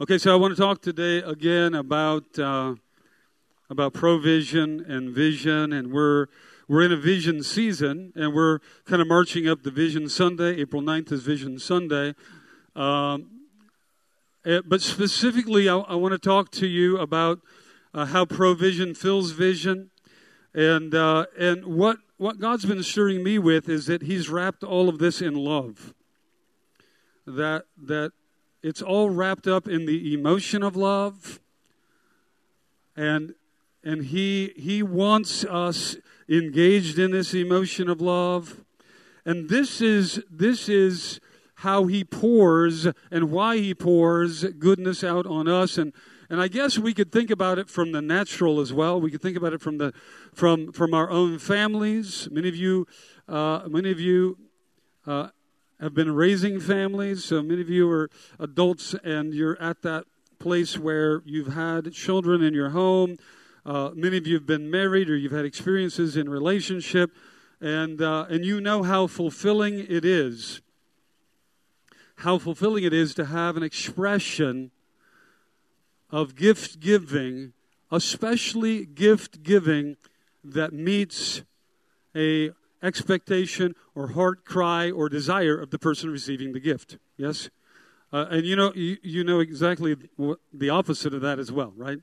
Okay, so I want to talk today again about uh, about provision and vision, and we're we're in a vision season, and we're kind of marching up the Vision Sunday. April 9th is Vision Sunday. Um, eh, but specifically, I, I, want to talk to you about uh, how provision fills vision, and uh, and what what God's been stirring me with is that He's wrapped all of this in love. That that it's all wrapped up in the emotion of love, and and He He wants us engaged in this emotion of love. And this is, this is how he pours and why he pours goodness out on us. And, and I guess we could think about it from the natural as well. We could think about it from, the, from, from our own families. Many of you, uh, many of you uh, have been raising families. So many of you are adults and you're at that place where you've had children in your home uh, many of you have been married or you've had experiences in relationship, and, uh, and you know how fulfilling it is. How fulfilling it is to have an expression of gift giving, especially gift giving that meets a expectation or heart cry or desire of the person receiving the gift. Yes? Uh, and you know, you, you know exactly the opposite of that as well, right?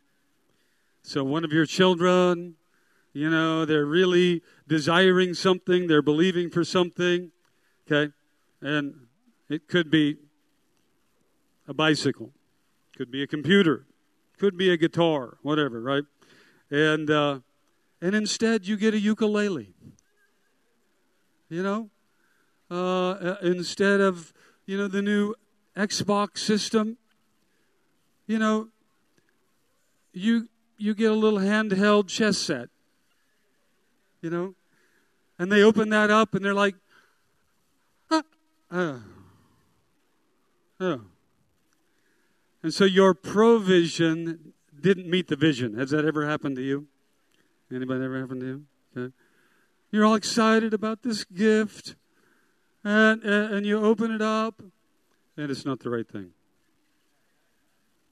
So, one of your children, you know, they're really desiring something, they're believing for something, okay? And it could be a bicycle, could be a computer, could be a guitar, whatever, right? And, uh, and instead, you get a ukulele. You know? Uh, uh instead of, you know, the new Xbox system, you know, you you get a little handheld chess set. You know? And they open that up and they're like, ah, oh, oh. And so your provision didn't meet the vision. Has that ever happened to you? Anybody ever happened to you? Okay. You're all excited about this gift, and, and you open it up, and it's not the right thing.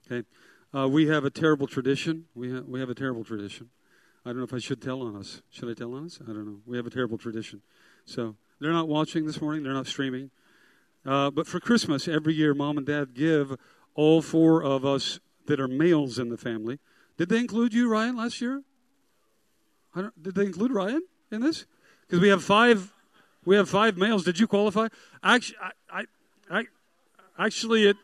Okay. Uh, we have a terrible tradition. We, ha- we have a terrible tradition. I don't know if I should tell on us. Should I tell on us? I don't know. We have a terrible tradition. So they're not watching this morning. They're not streaming. Uh, but for Christmas, every year, mom and dad give all four of us that are males in the family. Did they include you, Ryan, last year? did they include Ryan in this? Because we have five. We have five males. Did you qualify? Actually, I, I, I actually, it,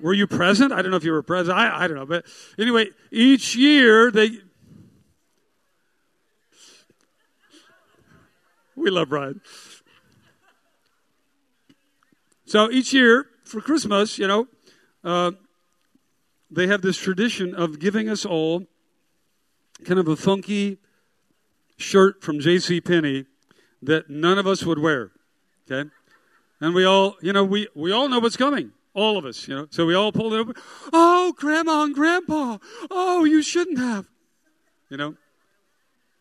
were you present? I don't know if you were present. I, I don't know. But anyway, each year they. We love Brian. So each year for Christmas, you know, uh, they have this tradition of giving us all kind of a funky shirt from J.C. Penney that none of us would wear. Okay, and we all, you know, we we all know what's coming. All of us, you know. So we all pulled it over. Oh, grandma and grandpa. Oh, you shouldn't have. You know.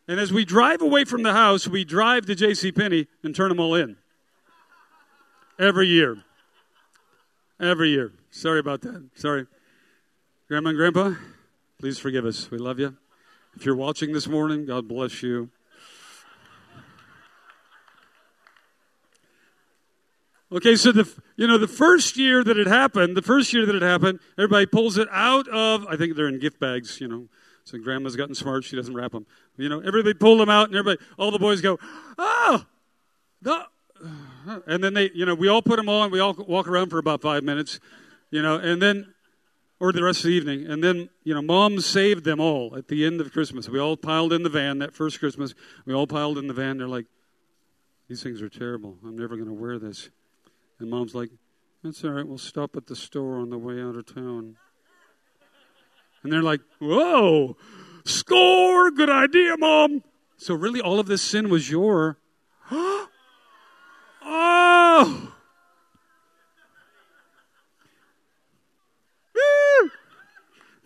And as we drive away from the house, we drive to J.C. Penney and turn them all in. Every year. Every year. Sorry about that. Sorry. Grandma and grandpa, please forgive us. We love you. If you're watching this morning, God bless you. Okay, so the you know the first year that it happened, the first year that it happened, everybody pulls it out of. I think they're in gift bags, you know. So grandma's gotten smart; she doesn't wrap them. You know, everybody pull them out, and everybody, all the boys go, "Oh, no!" And then they, you know, we all put them on. We all walk around for about five minutes, you know, and then, or the rest of the evening, and then, you know, mom saved them all at the end of Christmas. We all piled in the van that first Christmas. We all piled in the van. They're like, "These things are terrible. I'm never going to wear this." And mom's like, That's all right. We'll stop at the store on the way out of town. And they're like, Whoa, score! Good idea, mom. So, really, all of this sin was your. oh!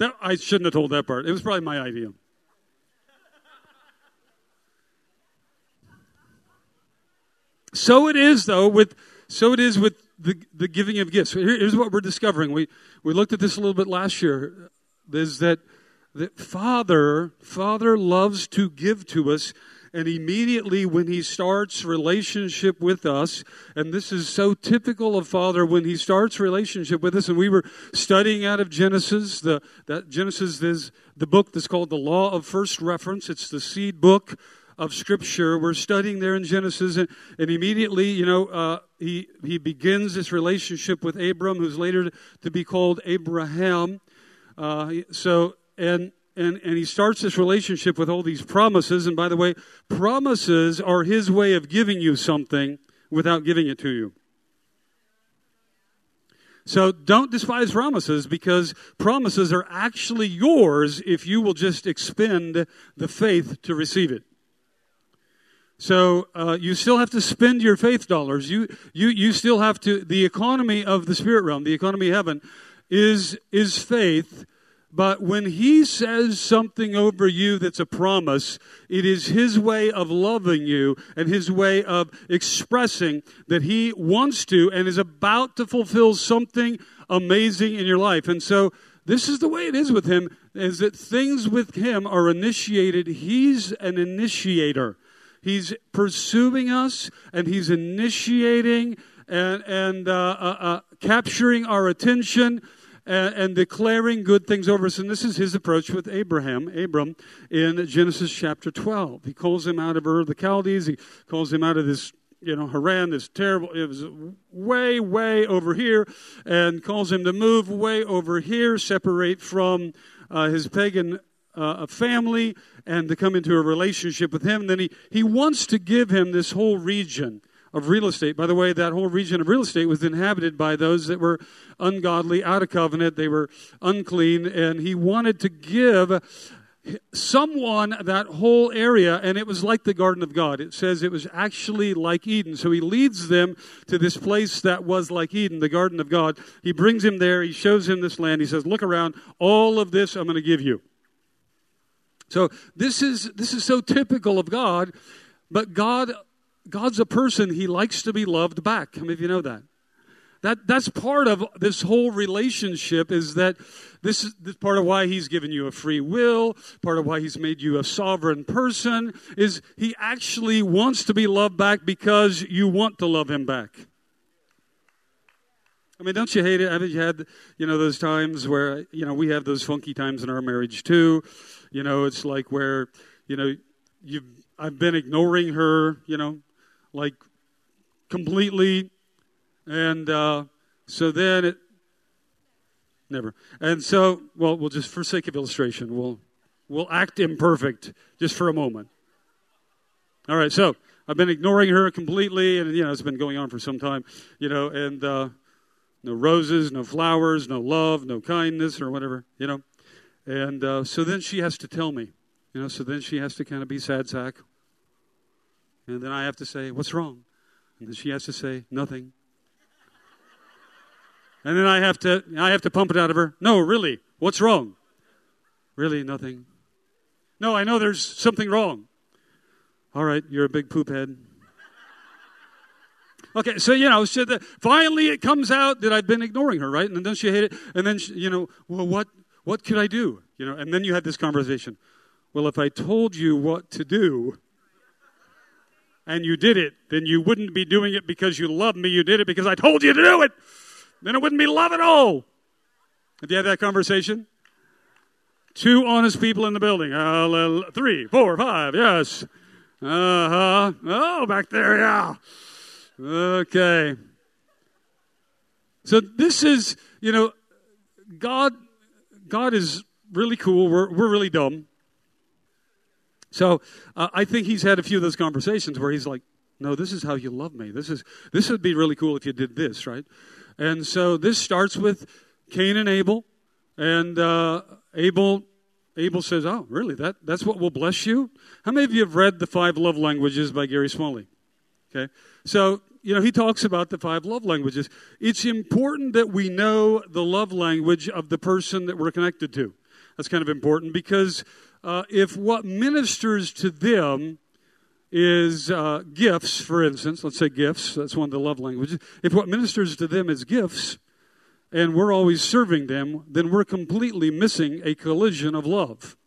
That, I shouldn't have told that part. It was probably my idea. So it is, though, with so it is with the, the giving of gifts. Here, here's what we're discovering. We, we looked at this a little bit last year. Is that, that Father, Father loves to give to us and immediately when he starts relationship with us, and this is so typical of Father when he starts relationship with us, and we were studying out of Genesis, the that Genesis is the book that's called the Law of First Reference. It's the seed book of Scripture. We're studying there in Genesis, and, and immediately, you know, uh, he he begins this relationship with Abram, who's later to be called Abraham. Uh, so and and, and he starts this relationship with all these promises. And by the way, promises are his way of giving you something without giving it to you. So don't despise promises because promises are actually yours if you will just expend the faith to receive it. So uh, you still have to spend your faith dollars. You, you, you still have to, the economy of the spirit realm, the economy of heaven, is, is faith but when he says something over you that's a promise, it is his way of loving you and his way of expressing that he wants to and is about to fulfill something amazing in your life. And so this is the way it is with him is that things with him are initiated. He's an initiator. He's pursuing us and he's initiating and, and uh, uh, uh, capturing our attention and, and, declaring good things over us. And this is his approach with Abraham, Abram, in Genesis chapter 12. He calls him out of Ur of the Chaldees. He calls him out of this, you know, Haran, this terrible, it was way, way over here, and calls him to move way over here, separate from uh, his pagan uh, family, and to come into a relationship with him. And then he, he wants to give him this whole region of real estate. By the way, that whole region of real estate was inhabited by those that were ungodly, out of covenant, they were unclean, and he wanted to give someone that whole area, and it was like the Garden of God. It says it was actually like Eden. So he leads them to this place that was like Eden, the Garden of God. He brings him there, he shows him this land, he says, Look around, all of this I'm going to give you. So this is this is so typical of God, but God God's a person, he likes to be loved back. How many of you know that? That, that's part of this whole relationship is that this is this part of why he's given you a free will, part of why he's made you a sovereign person, is he actually wants to be loved back because you want to love him back. I mean, don't you hate it? Haven't you had, you know, those times where, you know, we have those funky times in our marriage too. You know, it's like where, you know, you've, I've been ignoring her, you know, like completely and uh, so then it never. And so, well, we'll just for sake of illustration, we'll we'll act imperfect just for a moment. All right. So I've been ignoring her completely, and you know it's been going on for some time. You know, and uh, no roses, no flowers, no love, no kindness, or whatever. You know, and uh, so then she has to tell me. You know, so then she has to kind of be sad sack. And then I have to say, What's wrong? And she has to say, Nothing. And then I have to I have to pump it out of her. No, really. What's wrong? Really nothing. No, I know there's something wrong. All right, you're a big poop head. Okay, so you know, so the, finally it comes out that I've been ignoring her, right? And then she hated it, and then she, you know, well, what what could I do? You know, and then you had this conversation. Well, if I told you what to do, and you did it, then you wouldn't be doing it because you love me. You did it because I told you to do it. Then it wouldn't be love at all. Have you had that conversation? Two honest people in the building. Uh, three, four, five, yes. Uh huh. Oh, back there, yeah. Okay. So this is, you know, God. God is really cool. We're we're really dumb. So uh, I think he's had a few of those conversations where he's like, "No, this is how you love me. This is this would be really cool if you did this, right?" And so this starts with Cain and Abel, and uh, Abel Abel says, "Oh, really? That that's what will bless you." How many of you have read the Five Love Languages by Gary Smalley? Okay, so you know he talks about the five love languages. It's important that we know the love language of the person that we're connected to. That's kind of important because uh, if what ministers to them is uh, gifts, for instance, let's say gifts, that's one of the love languages. If what ministers to them is gifts, and we're always serving them, then we're completely missing a collision of love.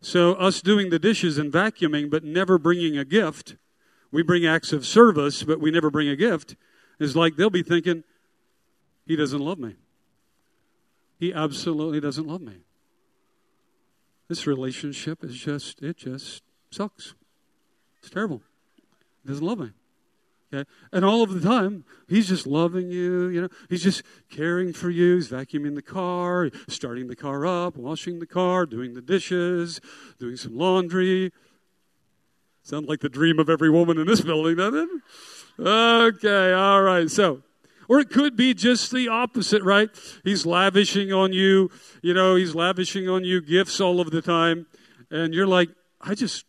So, us doing the dishes and vacuuming, but never bringing a gift, we bring acts of service, but we never bring a gift, is like they'll be thinking, He doesn't love me. He absolutely doesn't love me. This relationship is just, it just sucks. It's terrible. He doesn't love me. Okay? And all of the time, he's just loving you, you know. He's just caring for you. He's vacuuming the car, starting the car up, washing the car, doing the dishes, doing some laundry. Sounds like the dream of every woman in this building, doesn't it? Okay, all right. So, or it could be just the opposite, right? He's lavishing on you, you know, he's lavishing on you gifts all of the time. And you're like, I just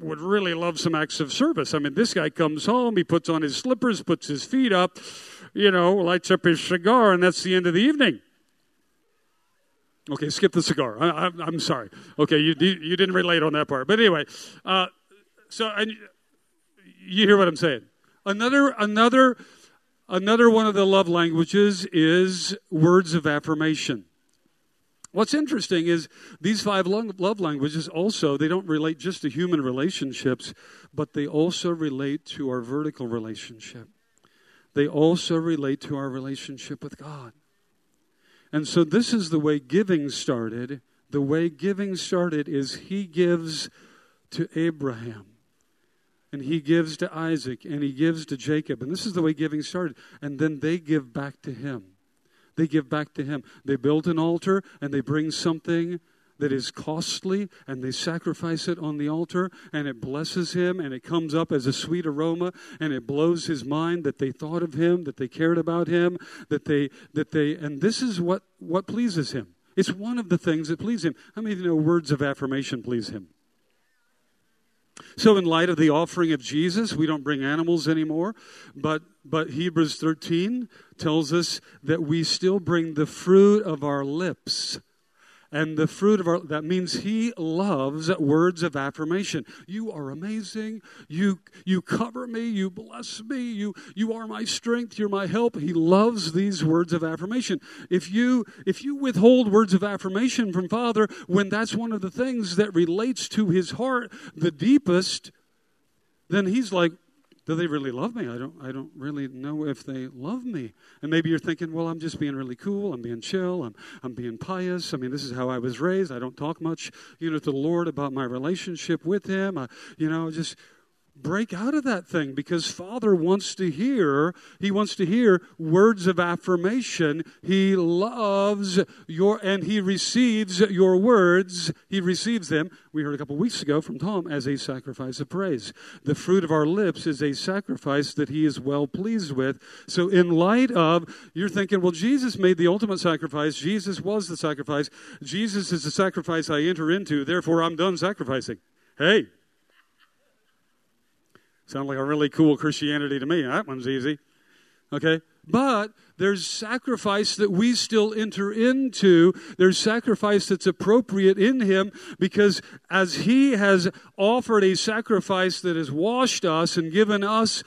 would really love some acts of service. I mean, this guy comes home, he puts on his slippers, puts his feet up, you know, lights up his cigar, and that's the end of the evening. Okay, skip the cigar. I, am sorry. Okay, you you didn't relate on that part, but anyway, uh, so and you hear what I'm saying. Another another another one of the love languages is words of affirmation. What's interesting is these five love languages also, they don't relate just to human relationships, but they also relate to our vertical relationship. They also relate to our relationship with God. And so this is the way giving started. The way giving started is he gives to Abraham and he gives to Isaac and he gives to Jacob. And this is the way giving started. And then they give back to him they give back to him. They build an altar and they bring something that is costly and they sacrifice it on the altar and it blesses him and it comes up as a sweet aroma and it blows his mind that they thought of him that they cared about him that they that they and this is what what pleases him it's one of the things that please him how many of you know words of affirmation please him so, in light of the offering of Jesus, we don't bring animals anymore, but, but Hebrews 13 tells us that we still bring the fruit of our lips and the fruit of our that means he loves words of affirmation. You are amazing. You you cover me. You bless me. You you are my strength. You're my help. He loves these words of affirmation. If you if you withhold words of affirmation from father when that's one of the things that relates to his heart the deepest then he's like do they really love me? I don't, I don't really know if they love me. And maybe you're thinking, well, I'm just being really cool. I'm being chill. I'm, I'm being pious. I mean, this is how I was raised. I don't talk much, you know, to the Lord about my relationship with Him. I, you know, just break out of that thing because father wants to hear he wants to hear words of affirmation. He loves your and he receives your words. He receives them. We heard a couple weeks ago from tom as a sacrifice of praise. The fruit of our lips is a sacrifice that he is well pleased with. So in light of you're thinking well jesus made the ultimate sacrifice. Jesus was the sacrifice. Jesus is the sacrifice i enter into. Therefore i'm done sacrificing. Hey Sound like a really cool Christianity to me. That one's easy. Okay? But there's sacrifice that we still enter into. There's sacrifice that's appropriate in Him because as He has offered a sacrifice that has washed us and given us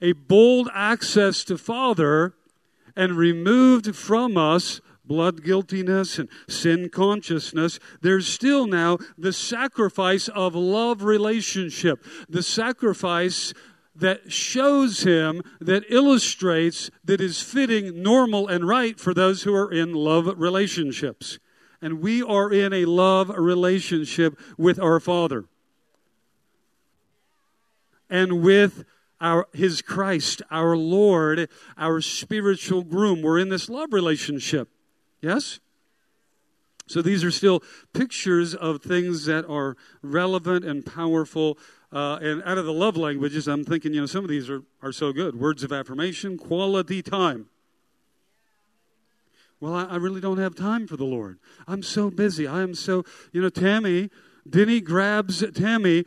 a bold access to Father and removed from us blood guiltiness and sin consciousness, there's still now the sacrifice of love relationship. The sacrifice that shows him, that illustrates, that is fitting, normal, and right for those who are in love relationships. And we are in a love relationship with our Father and with our, his Christ, our Lord, our spiritual groom. We're in this love relationship. Yes? So these are still pictures of things that are relevant and powerful. Uh, and out of the love languages, I'm thinking, you know, some of these are, are so good. Words of affirmation, quality time. Well, I, I really don't have time for the Lord. I'm so busy. I am so, you know, Tammy, Denny grabs Tammy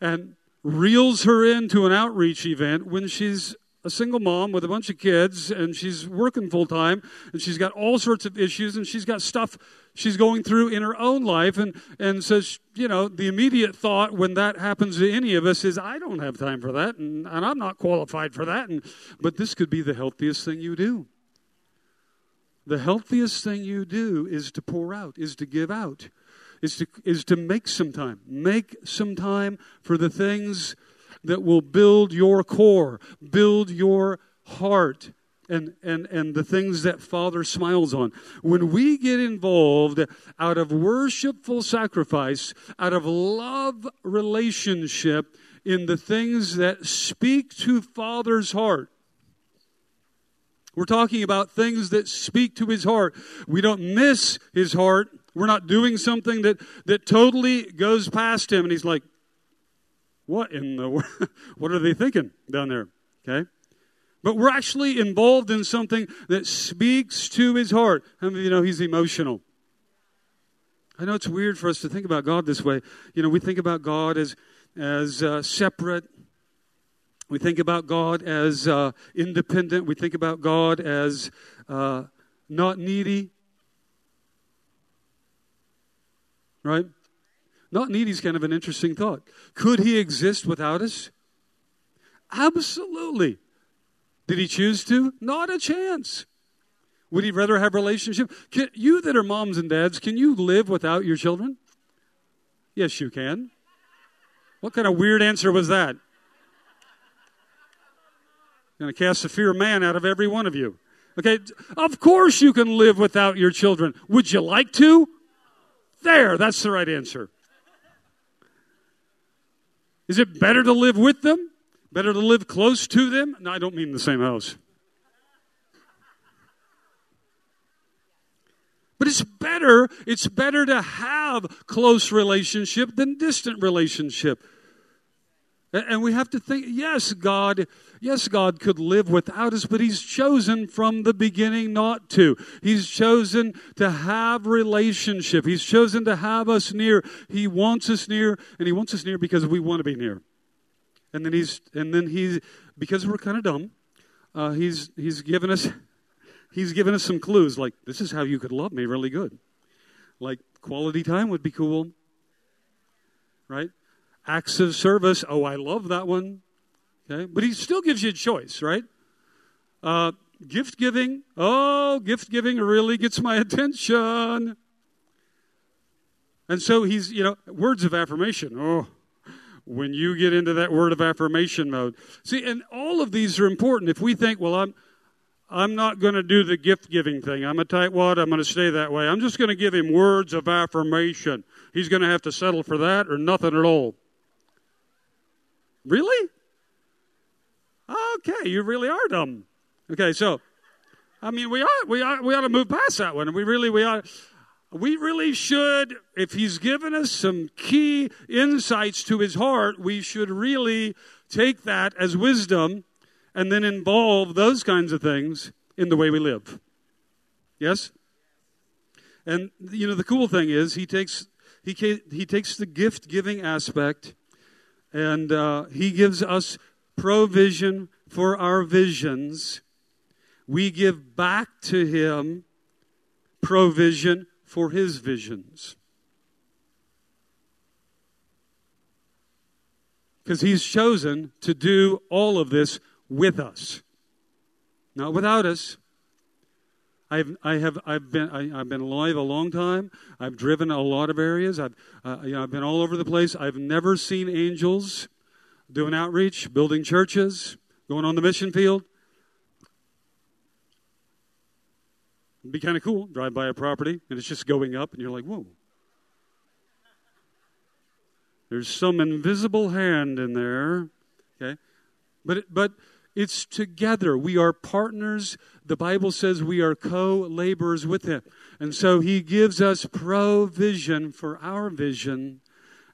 and reels her into an outreach event when she's a single mom with a bunch of kids and she's working full time and she's got all sorts of issues and she's got stuff she's going through in her own life and and says you know the immediate thought when that happens to any of us is i don't have time for that and, and i'm not qualified for that and but this could be the healthiest thing you do. The healthiest thing you do is to pour out is to give out is to is to make some time make some time for the things that will build your core, build your heart, and, and, and the things that Father smiles on. When we get involved out of worshipful sacrifice, out of love relationship, in the things that speak to Father's heart, we're talking about things that speak to his heart. We don't miss his heart. We're not doing something that, that totally goes past him and he's like, what in the what are they thinking down there? Okay? But we're actually involved in something that speaks to his heart. How many of you know he's emotional? I know it's weird for us to think about God this way. You know, we think about God as as uh, separate. We think about God as uh, independent. We think about God as uh, not needy. Right? Not needy is kind of an interesting thought. Could he exist without us? Absolutely. Did he choose to? Not a chance. Would he rather have relationship? Can, you that are moms and dads, can you live without your children? Yes, you can. What kind of weird answer was that? Going to cast the fear of man out of every one of you. Okay, of course you can live without your children. Would you like to? There, that's the right answer. Is it better to live with them? Better to live close to them? No, I don't mean the same house. But it's better, it's better to have close relationship than distant relationship. And we have to think, yes, God, yes, God could live without us, but He's chosen from the beginning not to. He's chosen to have relationship. He's chosen to have us near. He wants us near, and He wants us near because we want to be near. And then He's, and then He's, because we're kind of dumb, uh, He's, He's given us, He's given us some clues like, this is how you could love me really good. Like, quality time would be cool. Right? Acts of service. Oh, I love that one. Okay, but he still gives you a choice, right? Uh, gift giving. Oh, gift giving really gets my attention. And so he's, you know, words of affirmation. Oh, when you get into that word of affirmation mode. See, and all of these are important. If we think, well, I'm, I'm not going to do the gift giving thing. I'm a tightwad. I'm going to stay that way. I'm just going to give him words of affirmation. He's going to have to settle for that or nothing at all. Really? Okay, you really are dumb. Okay, so I mean, we ought we ought we ought to move past that one. We really we ought we really should. If he's given us some key insights to his heart, we should really take that as wisdom and then involve those kinds of things in the way we live. Yes. And you know the cool thing is he takes he he takes the gift giving aspect and uh, He gives us provision for our visions. We give back to Him provision for His visions. Because He's chosen to do all of this with us, not without us. I've, I have, I've been, I, have been alive a long time. I've driven a lot of areas. I've, uh, you know, I've been all over the place. I've never seen angels doing outreach, building churches, going on the mission field. It'd be kind of cool. Drive by a property and it's just going up, and you're like, whoa. There's some invisible hand in there. Okay? But, but it's together. We are partners. The Bible says we are co laborers with Him. And so He gives us provision for our vision.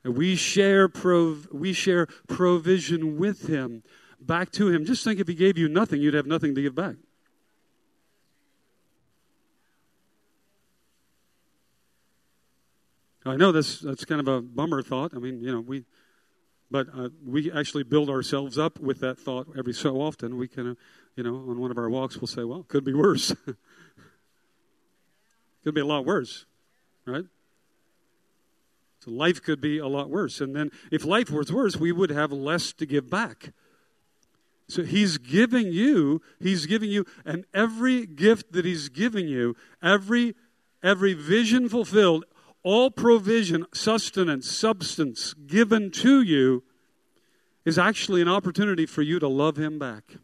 And we share, prov- we share provision with Him back to Him. Just think if He gave you nothing, you'd have nothing to give back. I know that's, that's kind of a bummer thought. I mean, you know, we, But uh, we actually build ourselves up with that thought every so often. We can, uh, you know, on one of our walks, we'll say, well, could be worse. could be a lot worse, right? So life could be a lot worse. And then if life was worse, we would have less to give back. So he's giving you, he's giving you, and every gift that he's giving you, every every vision fulfilled, all provision, sustenance, substance given to you is actually an opportunity for you to love him back.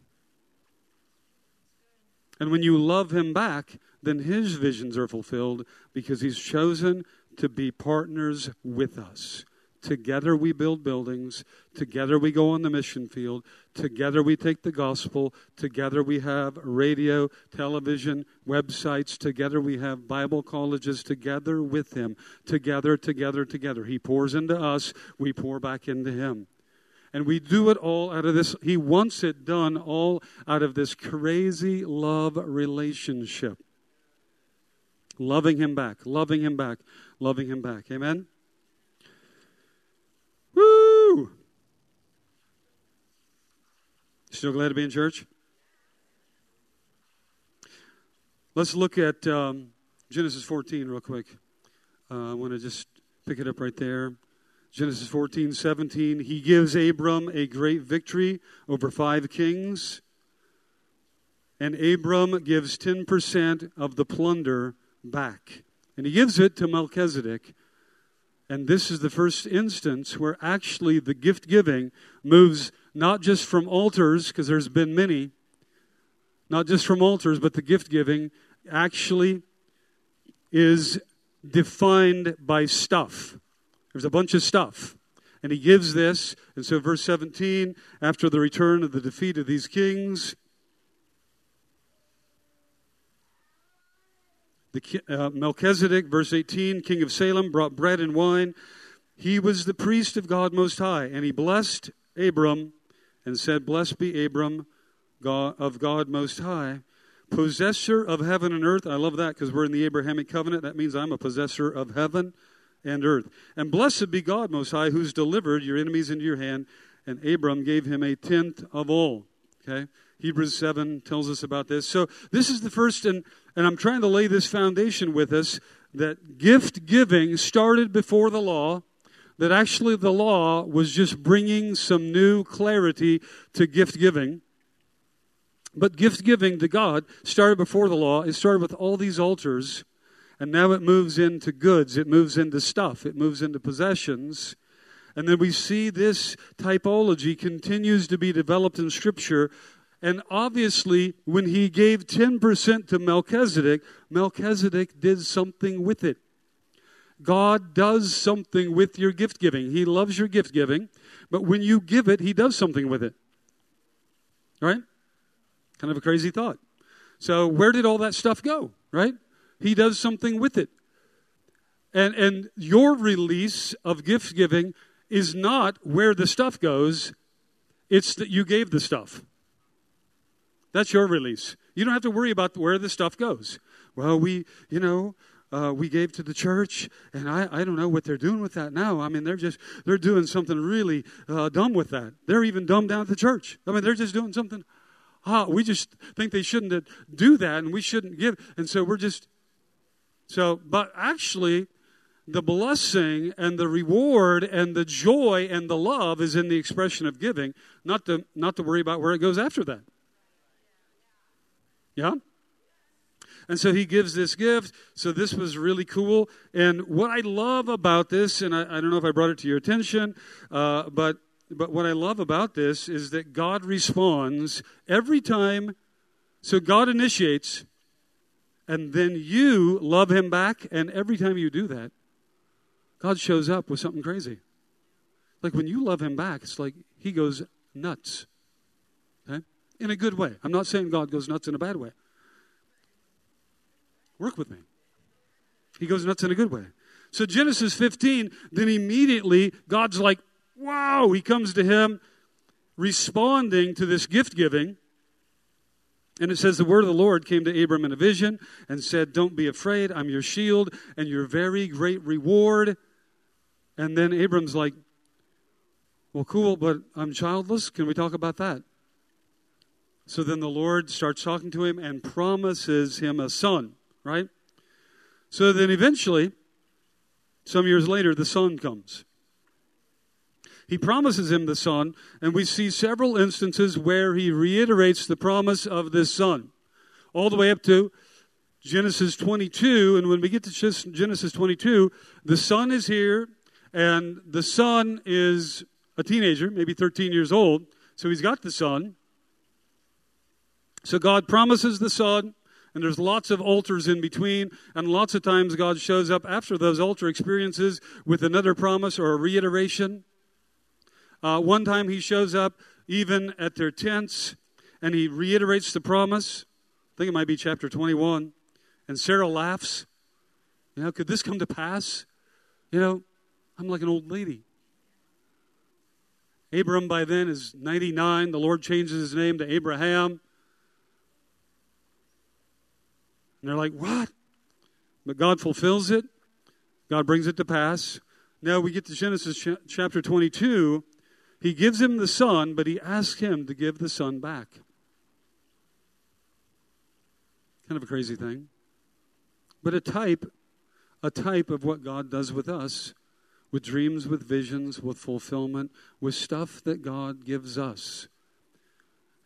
And when you love him back, then his visions are fulfilled because he's chosen to be partners with us. Together we build buildings. Together we go on the mission field. Together we take the gospel. Together we have radio, television, websites. Together we have Bible colleges. Together with Him. Together, together, together. He pours into us. We pour back into Him. And we do it all out of this. He wants it done all out of this crazy love relationship. Loving Him back, loving Him back, loving Him back. Amen? Still glad to be in church? Let's look at um, Genesis 14 real quick. Uh, I want to just pick it up right there. Genesis 14, 17. He gives Abram a great victory over five kings. And Abram gives 10% of the plunder back. And he gives it to Melchizedek, and this is the first instance where actually the gift giving moves not just from altars, because there's been many, not just from altars, but the gift giving actually is defined by stuff. There's a bunch of stuff. And he gives this. And so, verse 17, after the return of the defeat of these kings, The, uh, Melchizedek, verse 18, king of Salem, brought bread and wine. He was the priest of God Most High, and he blessed Abram and said, Blessed be Abram of God Most High, possessor of heaven and earth. I love that because we're in the Abrahamic covenant. That means I'm a possessor of heaven and earth. And blessed be God Most High, who's delivered your enemies into your hand. And Abram gave him a tenth of all. Okay? Hebrews 7 tells us about this. So this is the first, and, and I'm trying to lay this foundation with us that gift giving started before the law, that actually the law was just bringing some new clarity to gift giving. But gift giving to God started before the law. It started with all these altars, and now it moves into goods, it moves into stuff, it moves into possessions. And then we see this typology continues to be developed in Scripture and obviously, when he gave 10% to Melchizedek, Melchizedek did something with it. God does something with your gift giving. He loves your gift giving, but when you give it, he does something with it. Right? Kind of a crazy thought. So, where did all that stuff go? Right? He does something with it. And, and your release of gift giving is not where the stuff goes, it's that you gave the stuff. That's your release. You don't have to worry about where the stuff goes. Well, we, you know, uh, we gave to the church, and I, I don't know what they're doing with that now. I mean, they're just they're doing something really uh, dumb with that. They're even dumb down at the church. I mean, they're just doing something. Ah, we just think they shouldn't do that, and we shouldn't give. And so we're just so. But actually, the blessing and the reward and the joy and the love is in the expression of giving. Not to not to worry about where it goes after that. Yeah? And so he gives this gift. So this was really cool. And what I love about this, and I, I don't know if I brought it to your attention, uh, but but what I love about this is that God responds every time. So God initiates, and then you love him back. And every time you do that, God shows up with something crazy. Like when you love him back, it's like he goes nuts Okay? in a good way. I'm not saying God goes nuts in a bad way. Work with me. He goes nuts in a good way. So, Genesis 15, then immediately God's like, wow, he comes to him responding to this gift giving. And it says, The word of the Lord came to Abram in a vision and said, Don't be afraid, I'm your shield and your very great reward. And then Abram's like, Well, cool, but I'm childless. Can we talk about that? So then the Lord starts talking to him and promises him a son, right? So then eventually, some years later, the son comes. He promises him the son, and we see several instances where he reiterates the promise of this son, all the way up to Genesis 22. And when we get to Genesis 22, the son is here, and the son is a teenager, maybe 13 years old. So he's got the son. So God promises the son, and there's lots of altars in between, and lots of times God shows up after those altar experiences with another promise or a reiteration. Uh, one time he shows up even at their tents, and he reiterates the promise. I think it might be chapter 21. And Sarah laughs. You know, could this come to pass? You know, I'm like an old lady. Abram by then is 99. The Lord changes his name to Abraham. And they're like, what? But God fulfills it. God brings it to pass. Now we get to Genesis chapter 22. He gives him the son, but he asks him to give the son back. Kind of a crazy thing. But a type, a type of what God does with us, with dreams, with visions, with fulfillment, with stuff that God gives us,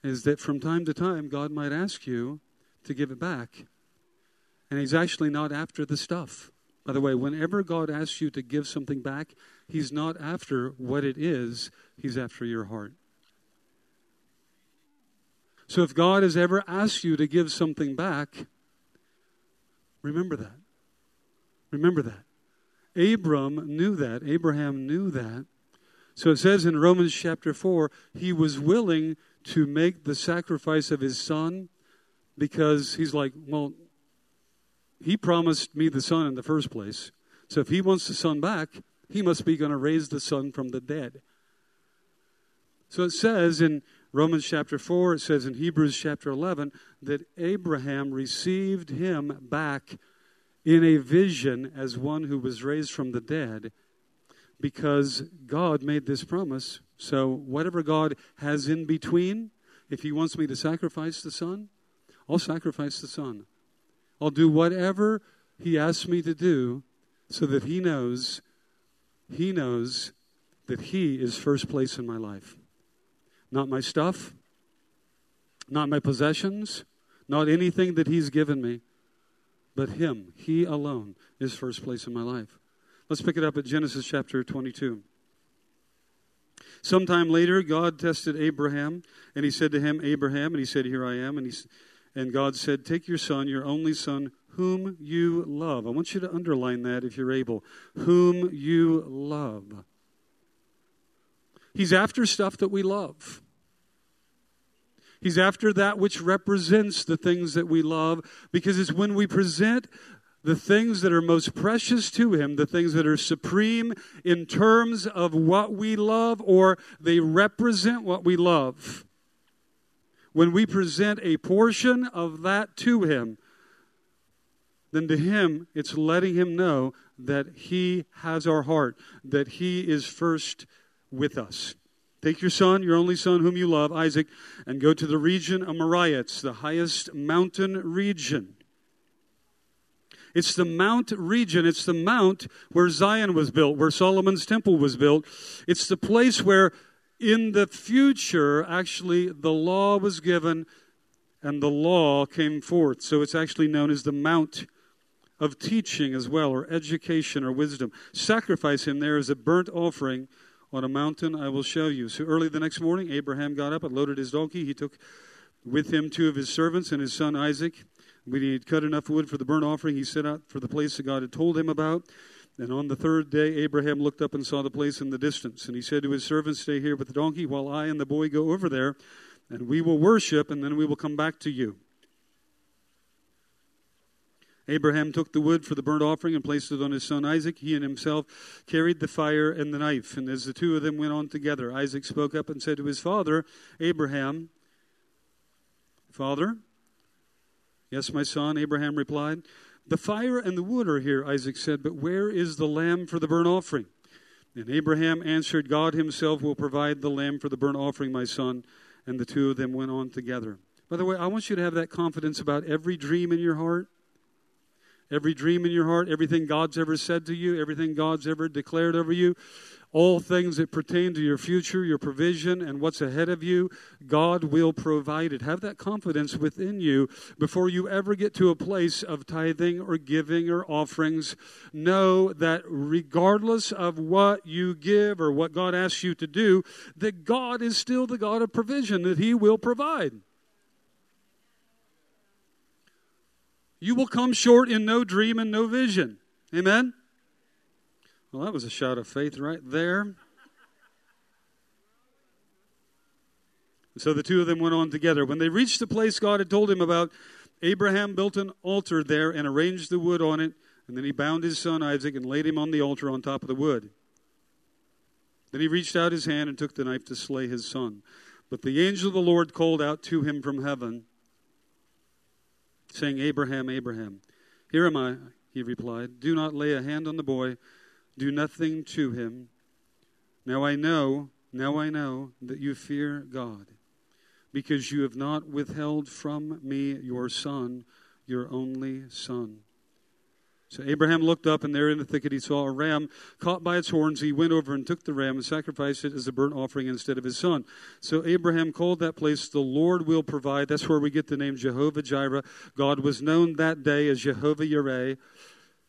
is that from time to time God might ask you to give it back. And he's actually not after the stuff. By the way, whenever God asks you to give something back, he's not after what it is, he's after your heart. So if God has ever asked you to give something back, remember that. Remember that. Abram knew that. Abraham knew that. So it says in Romans chapter 4, he was willing to make the sacrifice of his son because he's like, well, he promised me the son in the first place. So if he wants the son back, he must be going to raise the son from the dead. So it says in Romans chapter 4, it says in Hebrews chapter 11 that Abraham received him back in a vision as one who was raised from the dead because God made this promise. So whatever God has in between, if he wants me to sacrifice the son, I'll sacrifice the son. I'll do whatever He asks me to do so that He knows, He knows that He is first place in my life. Not my stuff, not my possessions, not anything that He's given me, but Him. He alone is first place in my life. Let's pick it up at Genesis chapter 22. Sometime later, God tested Abraham, and he said to him, Abraham, and he said, Here I am. And he, and God said, Take your son, your only son, whom you love. I want you to underline that if you're able. Whom you love. He's after stuff that we love. He's after that which represents the things that we love because it's when we present the things that are most precious to Him, the things that are supreme in terms of what we love or they represent what we love when we present a portion of that to Him, then to Him, it's letting Him know that He has our heart, that He is first with us. Take your son, your only son, whom you love, Isaac, and go to the region of Moriah. It's the highest mountain region. It's the mount region. It's the mount where Zion was built, where Solomon's temple was built. It's the place where in the future, actually, the law was given and the law came forth. So it's actually known as the Mount of Teaching as well, or education or wisdom. Sacrifice him there as a burnt offering on a mountain I will show you. So early the next morning, Abraham got up and loaded his donkey. He took with him two of his servants and his son Isaac. When he had cut enough wood for the burnt offering, he set out for the place that God had told him about. And on the third day, Abraham looked up and saw the place in the distance. And he said to his servants, Stay here with the donkey while I and the boy go over there, and we will worship, and then we will come back to you. Abraham took the wood for the burnt offering and placed it on his son Isaac. He and himself carried the fire and the knife. And as the two of them went on together, Isaac spoke up and said to his father, Abraham, Father? Yes, my son, Abraham replied. The fire and the wood are here, Isaac said, but where is the lamb for the burnt offering? And Abraham answered, God himself will provide the lamb for the burnt offering, my son. And the two of them went on together. By the way, I want you to have that confidence about every dream in your heart. Every dream in your heart, everything God's ever said to you, everything God's ever declared over you, all things that pertain to your future, your provision, and what's ahead of you, God will provide it. Have that confidence within you before you ever get to a place of tithing or giving or offerings. Know that regardless of what you give or what God asks you to do, that God is still the God of provision, that He will provide. You will come short in no dream and no vision. Amen? Well, that was a shout of faith right there. So the two of them went on together. When they reached the place God had told him about, Abraham built an altar there and arranged the wood on it. And then he bound his son Isaac and laid him on the altar on top of the wood. Then he reached out his hand and took the knife to slay his son. But the angel of the Lord called out to him from heaven saying, Abraham, Abraham. Here am I, he replied. Do not lay a hand on the boy, do nothing to him. Now I know, now I know that you fear God, because you have not withheld from me your son, your only son. So Abraham looked up, and there in the thicket he saw a ram caught by its horns. He went over and took the ram and sacrificed it as a burnt offering instead of his son. So Abraham called that place, The Lord will provide. That's where we get the name Jehovah Jireh. God was known that day as Jehovah Yireh.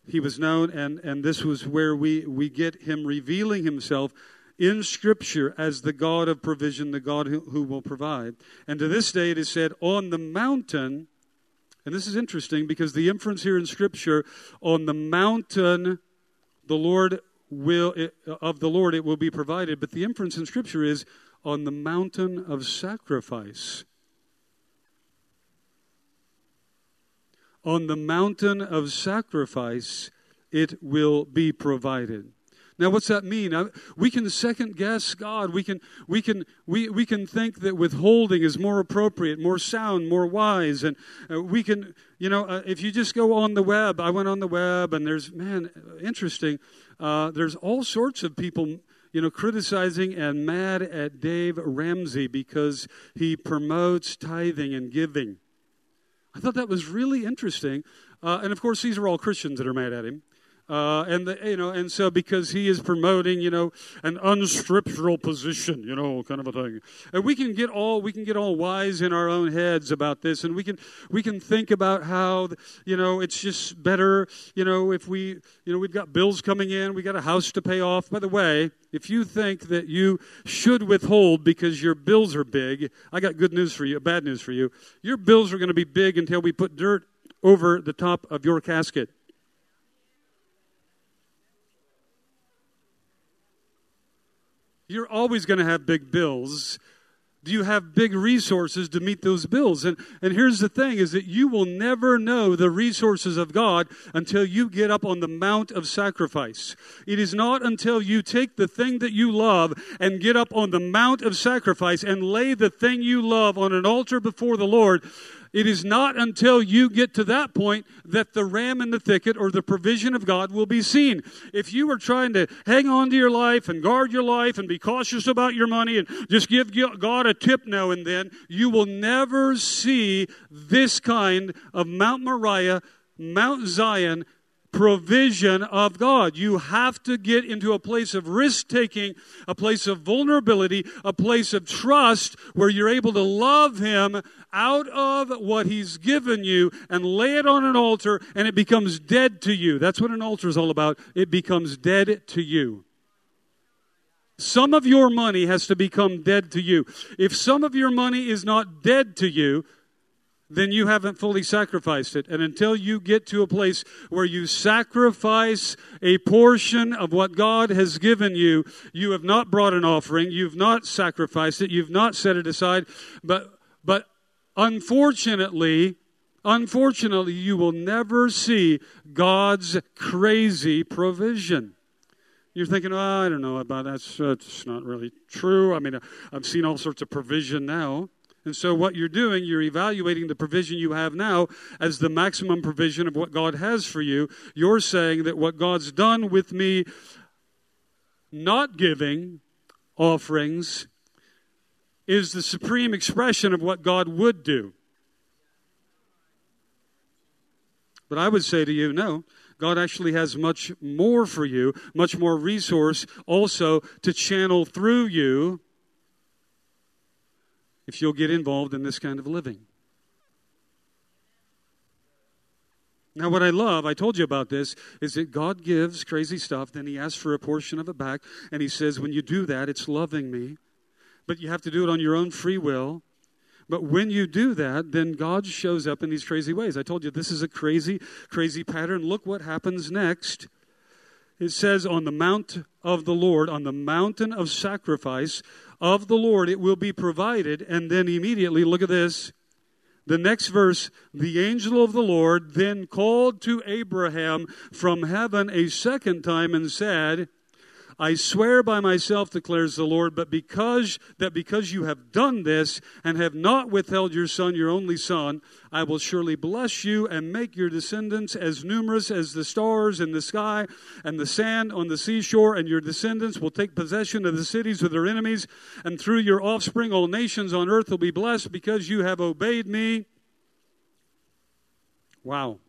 He was known, and, and this was where we, we get him revealing himself in Scripture as the God of provision, the God who, who will provide. And to this day it is said, On the mountain, and this is interesting because the inference here in Scripture on the mountain, the Lord will of the Lord it will be provided, but the inference in Scripture is on the mountain of sacrifice. On the mountain of sacrifice, it will be provided. Now, what's that mean? We can second guess God. We can, we can, we, we can think that withholding is more appropriate, more sound, more wise. And uh, we can, you know, uh, if you just go on the web, I went on the web and there's, man, interesting. Uh, there's all sorts of people you know, criticizing and mad at Dave Ramsey because he promotes tithing and giving. I thought that was really interesting. Uh, and of course, these are all Christians that are mad at him. Uh, and the, you know, and so because he is promoting, you know, an unscriptural position, you know, kind of a thing, and we can get all we can get all wise in our own heads about this, and we can we can think about how, you know, it's just better, you know, if we, you know, we've got bills coming in, we got a house to pay off. By the way, if you think that you should withhold because your bills are big, I got good news for you, bad news for you. Your bills are going to be big until we put dirt over the top of your casket. You're always going to have big bills. Do you have big resources to meet those bills? And, and here's the thing is that you will never know the resources of God until you get up on the mount of sacrifice. It is not until you take the thing that you love and get up on the mount of sacrifice and lay the thing you love on an altar before the Lord it is not until you get to that point that the ram in the thicket or the provision of God will be seen. If you are trying to hang on to your life and guard your life and be cautious about your money and just give God a tip now and then, you will never see this kind of Mount Moriah, Mount Zion provision of God. You have to get into a place of risk taking, a place of vulnerability, a place of trust where you're able to love Him out of what He's given you and lay it on an altar and it becomes dead to you. That's what an altar is all about. It becomes dead to you. Some of your money has to become dead to you. If some of your money is not dead to you, then you haven't fully sacrificed it. And until you get to a place where you sacrifice a portion of what God has given you, you have not brought an offering, you've not sacrificed it, you've not set it aside. But, but unfortunately, unfortunately, you will never see God's crazy provision. You're thinking, oh, I don't know about that. That's, that's not really true. I mean, I've seen all sorts of provision now. And so, what you're doing, you're evaluating the provision you have now as the maximum provision of what God has for you. You're saying that what God's done with me not giving offerings is the supreme expression of what God would do. But I would say to you, no, God actually has much more for you, much more resource also to channel through you if you'll get involved in this kind of living. Now, what I love, I told you about this, is that God gives crazy stuff, then He asks for a portion of it back, and He says, when you do that, it's loving me. But you have to do it on your own free will. But when you do that, then God shows up in these crazy ways. I told you this is a crazy, crazy pattern. Look what happens next. It says, On the mount of the Lord, on the mountain of sacrifice of the Lord, it will be provided. And then immediately, look at this. The next verse, the angel of the Lord then called to Abraham from heaven a second time and said, I swear by myself, declares the Lord, but because that because you have done this and have not withheld your son, your only son, I will surely bless you and make your descendants as numerous as the stars in the sky and the sand on the seashore, and your descendants will take possession of the cities of their enemies, and through your offspring all nations on earth will be blessed because you have obeyed me. Wow.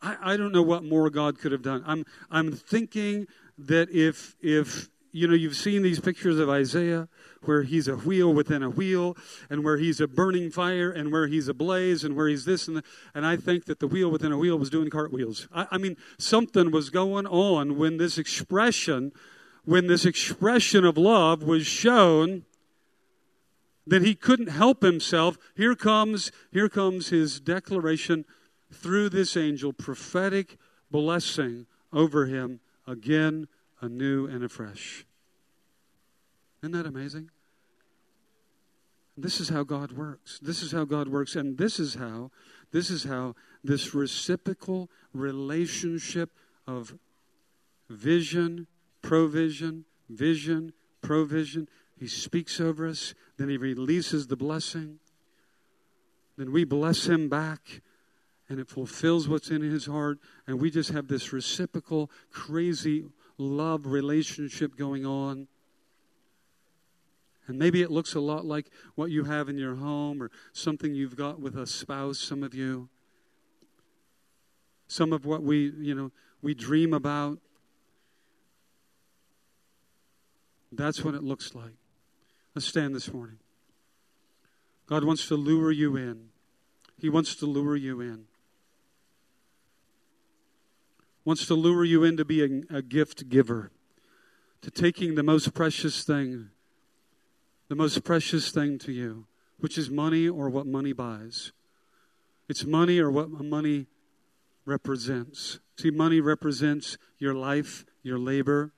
I, I don't know what more God could have done. I'm, I'm thinking that if if you know you've seen these pictures of Isaiah where he's a wheel within a wheel and where he's a burning fire and where he's a blaze and where he's this and and I think that the wheel within a wheel was doing cartwheels. I, I mean something was going on when this expression when this expression of love was shown that he couldn't help himself. Here comes here comes his declaration through this angel prophetic blessing over him again, anew, and afresh. Isn't that amazing? This is how God works. This is how God works. And this is how, this is how this reciprocal relationship of vision, provision, vision, provision. He speaks over us, then he releases the blessing. Then we bless him back, and it fulfills what's in his heart. And we just have this reciprocal, crazy love relationship going on. And maybe it looks a lot like what you have in your home or something you've got with a spouse, some of you. Some of what we, you know, we dream about. That's what it looks like. Let's stand this morning. God wants to lure you in. He wants to lure you in wants to lure you into being a gift giver, to taking the most precious thing, the most precious thing to you, which is money or what money buys. It's money or what money represents. See, money represents your life, your labor.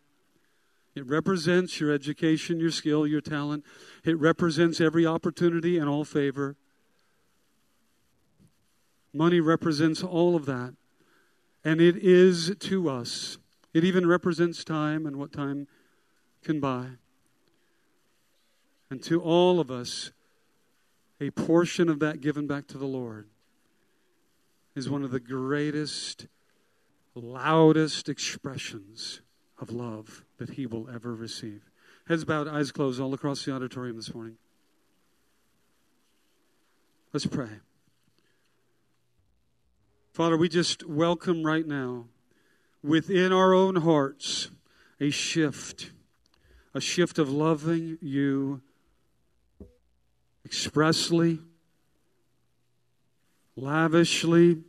It represents your education, your skill, your talent. It represents every opportunity and all favor. Money represents all of that. And it is to us. It even represents time and what time can buy. And to all of us, a portion of that given back to the Lord is one of the greatest, loudest expressions of love that He will ever receive. Heads bowed, eyes closed, all across the auditorium this morning. Let's pray. Father, we just welcome right now within our own hearts a shift, a shift of loving you expressly, lavishly.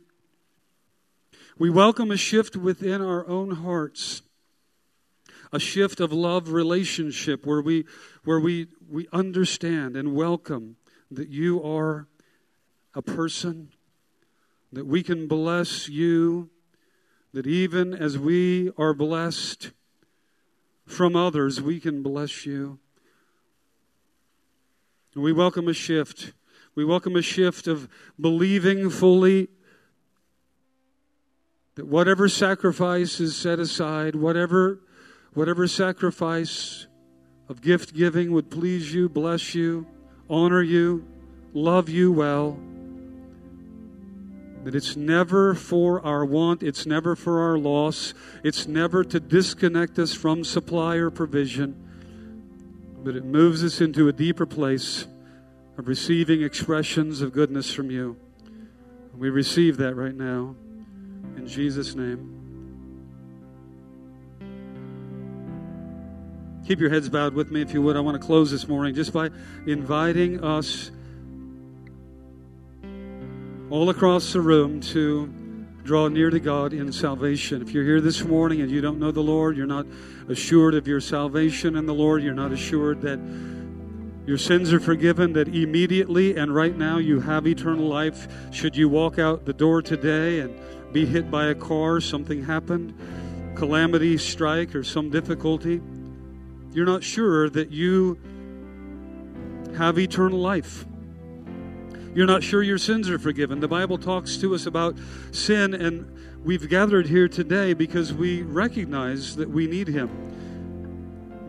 We welcome a shift within our own hearts, a shift of love relationship where we, where we, we understand and welcome that you are a person that we can bless you, that even as we are blessed from others, we can bless you. And We welcome a shift. We welcome a shift of believing fully that whatever sacrifice is set aside, whatever, whatever sacrifice of gift giving would please you, bless you, honor you, love you well That it's never for our want, it's never for our loss, it's never to disconnect us from supply or provision, but it moves us into a deeper place of receiving expressions of goodness from you. We receive that right now. In Jesus' name. Keep your heads bowed with me if you would. I want to close this morning just by inviting us all across the room to draw near to God in salvation. If you're here this morning and you don't know the Lord, you're not assured of your salvation in the Lord, you're not assured that your sins are forgiven, that immediately and right now you have eternal life. Should you walk out the door today and be hit by a car, something happened, calamity strike, or some difficulty, you're not sure that you have eternal life. You're not sure your sins are forgiven. The Bible talks to us about sin, and we've gathered here today because we recognize that we need Him.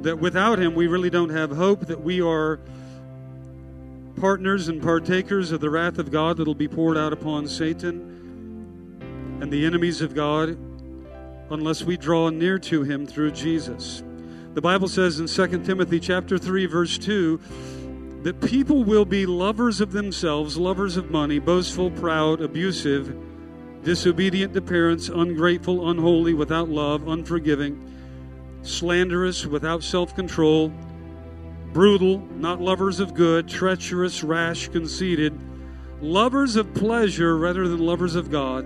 That without Him, we really don't have hope, that we are partners and partakers of the wrath of God that'll be poured out upon Satan and the enemies of God unless we draw near to Him through Jesus. The Bible says in 2 Timothy chapter 3 verse 2 that people will be lovers of themselves, lovers of money, boastful, proud, abusive, disobedient to parents, ungrateful, unholy, without love, unforgiving, slanderous, without self-control, brutal, not lovers of good, treacherous, rash, conceited, lovers of pleasure rather than lovers of God.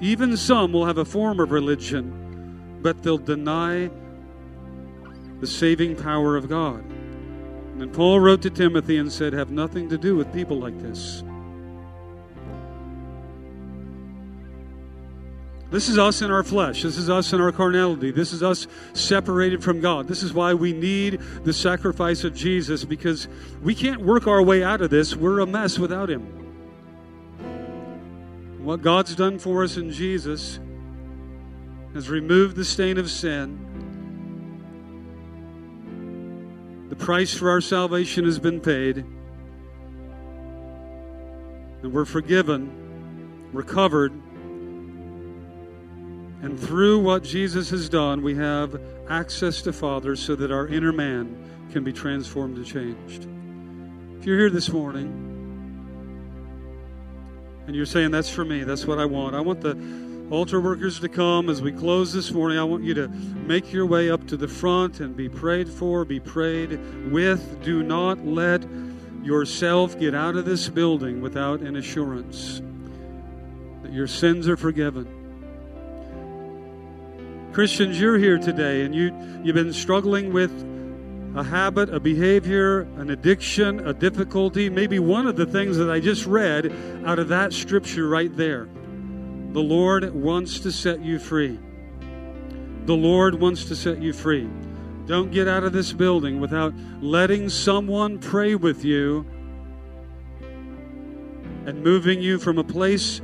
Even some will have a form of religion, but they'll deny the saving power of God. And Paul wrote to Timothy and said, Have nothing to do with people like this. This is us in our flesh. This is us in our carnality. This is us separated from God. This is why we need the sacrifice of Jesus because we can't work our way out of this. We're a mess without Him. What God's done for us in Jesus has removed the stain of sin The price for our salvation has been paid. And we're forgiven, recovered. And through what Jesus has done, we have access to Father so that our inner man can be transformed and changed. If you're here this morning and you're saying, That's for me, that's what I want, I want the altar workers to come as we close this morning. I want you to make your way up to the front and be prayed for, be prayed with. Do not let yourself get out of this building without an assurance that your sins are forgiven. Christians, you're here today and you, you've been struggling with a habit, a behavior, an addiction, a difficulty, maybe one of the things that I just read out of that scripture right there. The Lord wants to set you free. The Lord wants to set you free. Don't get out of this building without letting someone pray with you and moving you from a place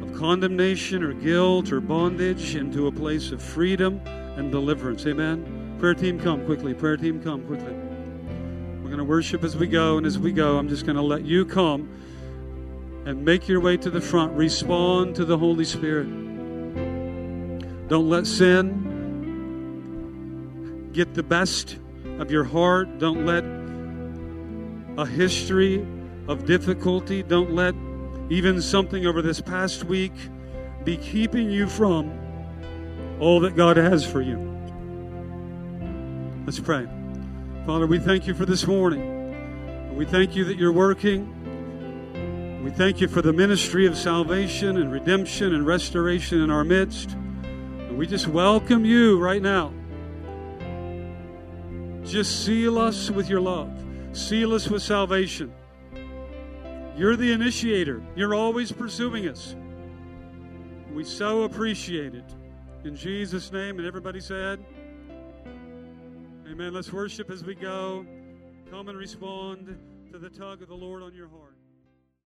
of condemnation or guilt or bondage into a place of freedom and deliverance. Amen. Prayer team, come quickly. Prayer team, come quickly. We're going to worship as we go, and as we go, I'm just going to let you come and make your way to the front. Respond to the Holy Spirit. Don't let sin get the best of your heart. Don't let a history of difficulty, don't let even something over this past week be keeping you from all that God has for you. Let's pray. Father, we thank you for this morning. We thank you that you're working. We thank you for the ministry of salvation and redemption and restoration in our midst. And we just welcome you right now. Just seal us with your love, seal us with salvation. You're the initiator, you're always pursuing us. We so appreciate it. In Jesus' name, and everybody said, Amen. Let's worship as we go. Come and respond to the tug of the Lord on your heart.